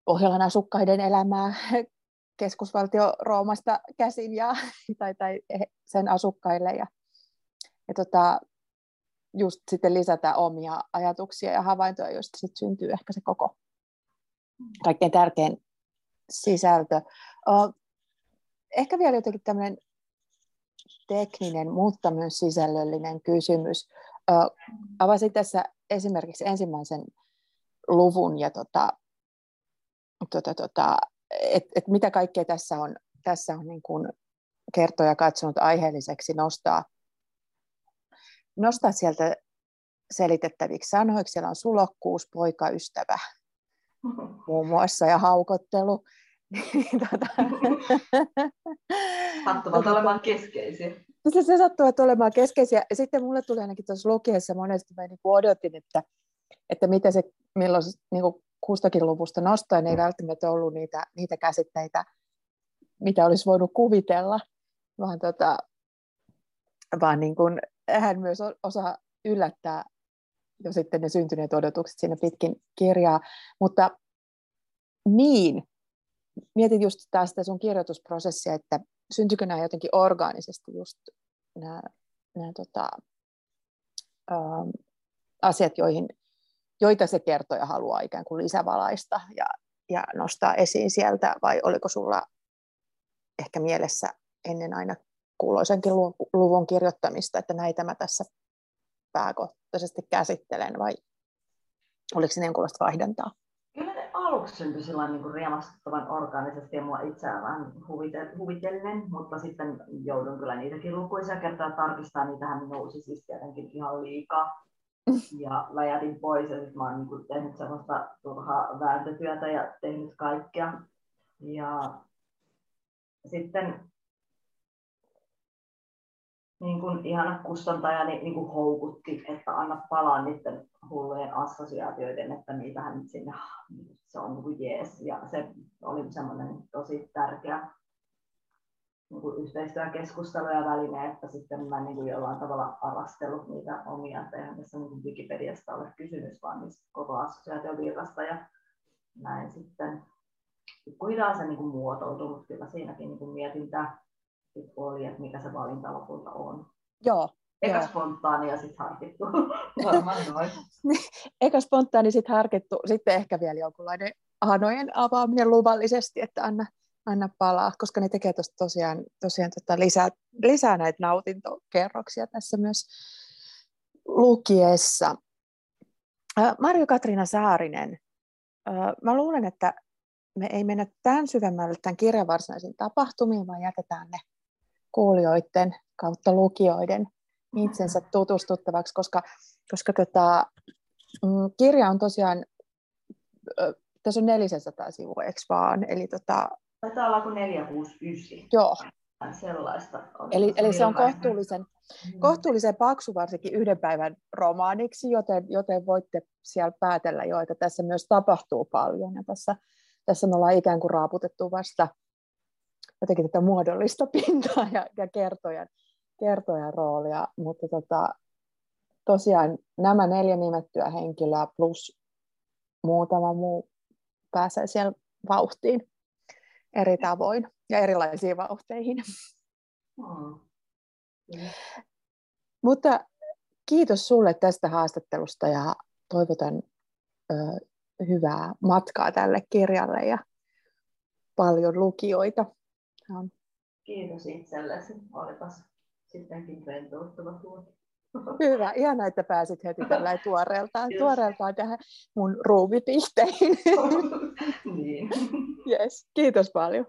Pohjolan asukkaiden elämää keskusvaltio Roomasta käsin ja, tai, tai sen asukkaille ja, ja tota, just sitten lisätä omia ajatuksia ja havaintoja, joista sitten syntyy ehkä se koko kaikkein tärkein sisältö. Ehkä vielä jotenkin tämmöinen tekninen, mutta myös sisällöllinen kysymys. Avasin tässä esimerkiksi ensimmäisen luvun ja tota, tota, tota, että et mitä kaikkea tässä on, tässä on niin kuin kertoja katsonut aiheelliseksi nostaa, nostaa sieltä selitettäviksi sanoiksi. Siellä on sulokkuus, poikaystävä muun muassa ja haukottelu. Niin, tota... Sattuvat olemaan keskeisiä. Se, se sattuvat olemaan keskeisiä. Sitten mulle tuli ainakin tuossa lukiessa monesti, mä niin odotin, että, että mitä se, milloin niin kuin kustakin luvusta nostoin, ei välttämättä ollut niitä, niitä käsitteitä, mitä olisi voinut kuvitella, vaan, tota, vaan niin kuin, hän myös osaa yllättää jo sitten ne syntyneet odotukset siinä pitkin kirjaa. Mutta niin, mietin just taas sitä sun kirjoitusprosessia, että syntyykö nämä jotenkin orgaanisesti just nämä, nämä tota, ähm, asiat, joihin, joita se kertoja haluaa ikään kuin lisävalaista ja, ja nostaa esiin sieltä, vai oliko sulla ehkä mielessä ennen aina kuuloisenkin luvun kirjoittamista, että näitä mä tässä pääkohtaisesti käsittelen, vai oliko siinä jonkunlaista vaihdantaa? Kyllä ne aluksi syntyi sillä niin riemastuttavan organisesti ja mua itseään vähän huvitellinen, mutta sitten joudun kyllä niitäkin lukuisia kertaa tarkistaa, niitähän nousi siis tietenkin ihan liikaa. Ja läjätin pois ja sitten mä oon niin kuin tehnyt sellaista turhaa vääntötyötä ja tehnyt kaikkea. Ja sitten niin kuin ihana kustantajani niin kuin houkutti, että anna palaa niiden hullujen assosiaatioiden, että niitähän nyt sinne, se on niin kuin jees. Ja se oli semmoinen tosi tärkeä niin kuin yhteistyökeskustelu ja väline, että sitten mä niin kuin jollain tavalla arastellut niitä omia, että eihän tässä niin kuin Wikipediasta ole kysymys, vaan niistä koko assosiaatiovirrasta ja näin sitten pikkuhiljaa se niin kuin muotoutui, mutta kyllä siinäkin niin kuin mietintää oli, että mikä se valinta lopulta on. Joo. Eka joo. spontaani ja sitten harkittu. Varmaan noin. Eka spontaani, sitten harkittu, sitten ehkä vielä jonkunlainen hanojen avaaminen luvallisesti, että anna, anna palaa, koska ne tekee tosta tosiaan, tosiaan tota lisää, lisää näitä nautintokerroksia tässä myös lukiessa. Marjo-Katriina Saarinen, mä luulen, että me ei mennä tämän syvemmälle tämän kirjan varsinaisiin tapahtumiin, vaan jätetään ne kuulijoiden kautta lukijoiden itsensä tutustuttavaksi, koska, koska tota, mm, kirja on tosiaan, tässä on 400 sivua, eikö vaan? Eli tota, Taitaa olla kuin 469. Joo. Sellaista. eli, eli se on kohtuullisen, mm. kohtuullisen paksu varsinkin yhden päivän romaaniksi, joten, joten voitte siellä päätellä jo, että tässä myös tapahtuu paljon. Ja tässä, tässä me ollaan ikään kuin raaputettu vasta jotenkin tätä muodollista pintaa ja, ja kertojan, kertojan roolia, mutta tota, tosiaan nämä neljä nimettyä henkilöä plus muutama muu pääsee siellä vauhtiin eri tavoin ja erilaisiin vauhteihin. Mm. Mutta kiitos sulle tästä haastattelusta ja toivotan ö, hyvää matkaa tälle kirjalle ja paljon lukijoita. No. Kiitos itsellesi. Olipas sittenkin rentouttava tuote. Hyvä, ihan että pääsit heti tällä tuoreeltaan, yes. tuoreeltaan tähän mun ruumipihteihin. niin. Yes. Kiitos paljon.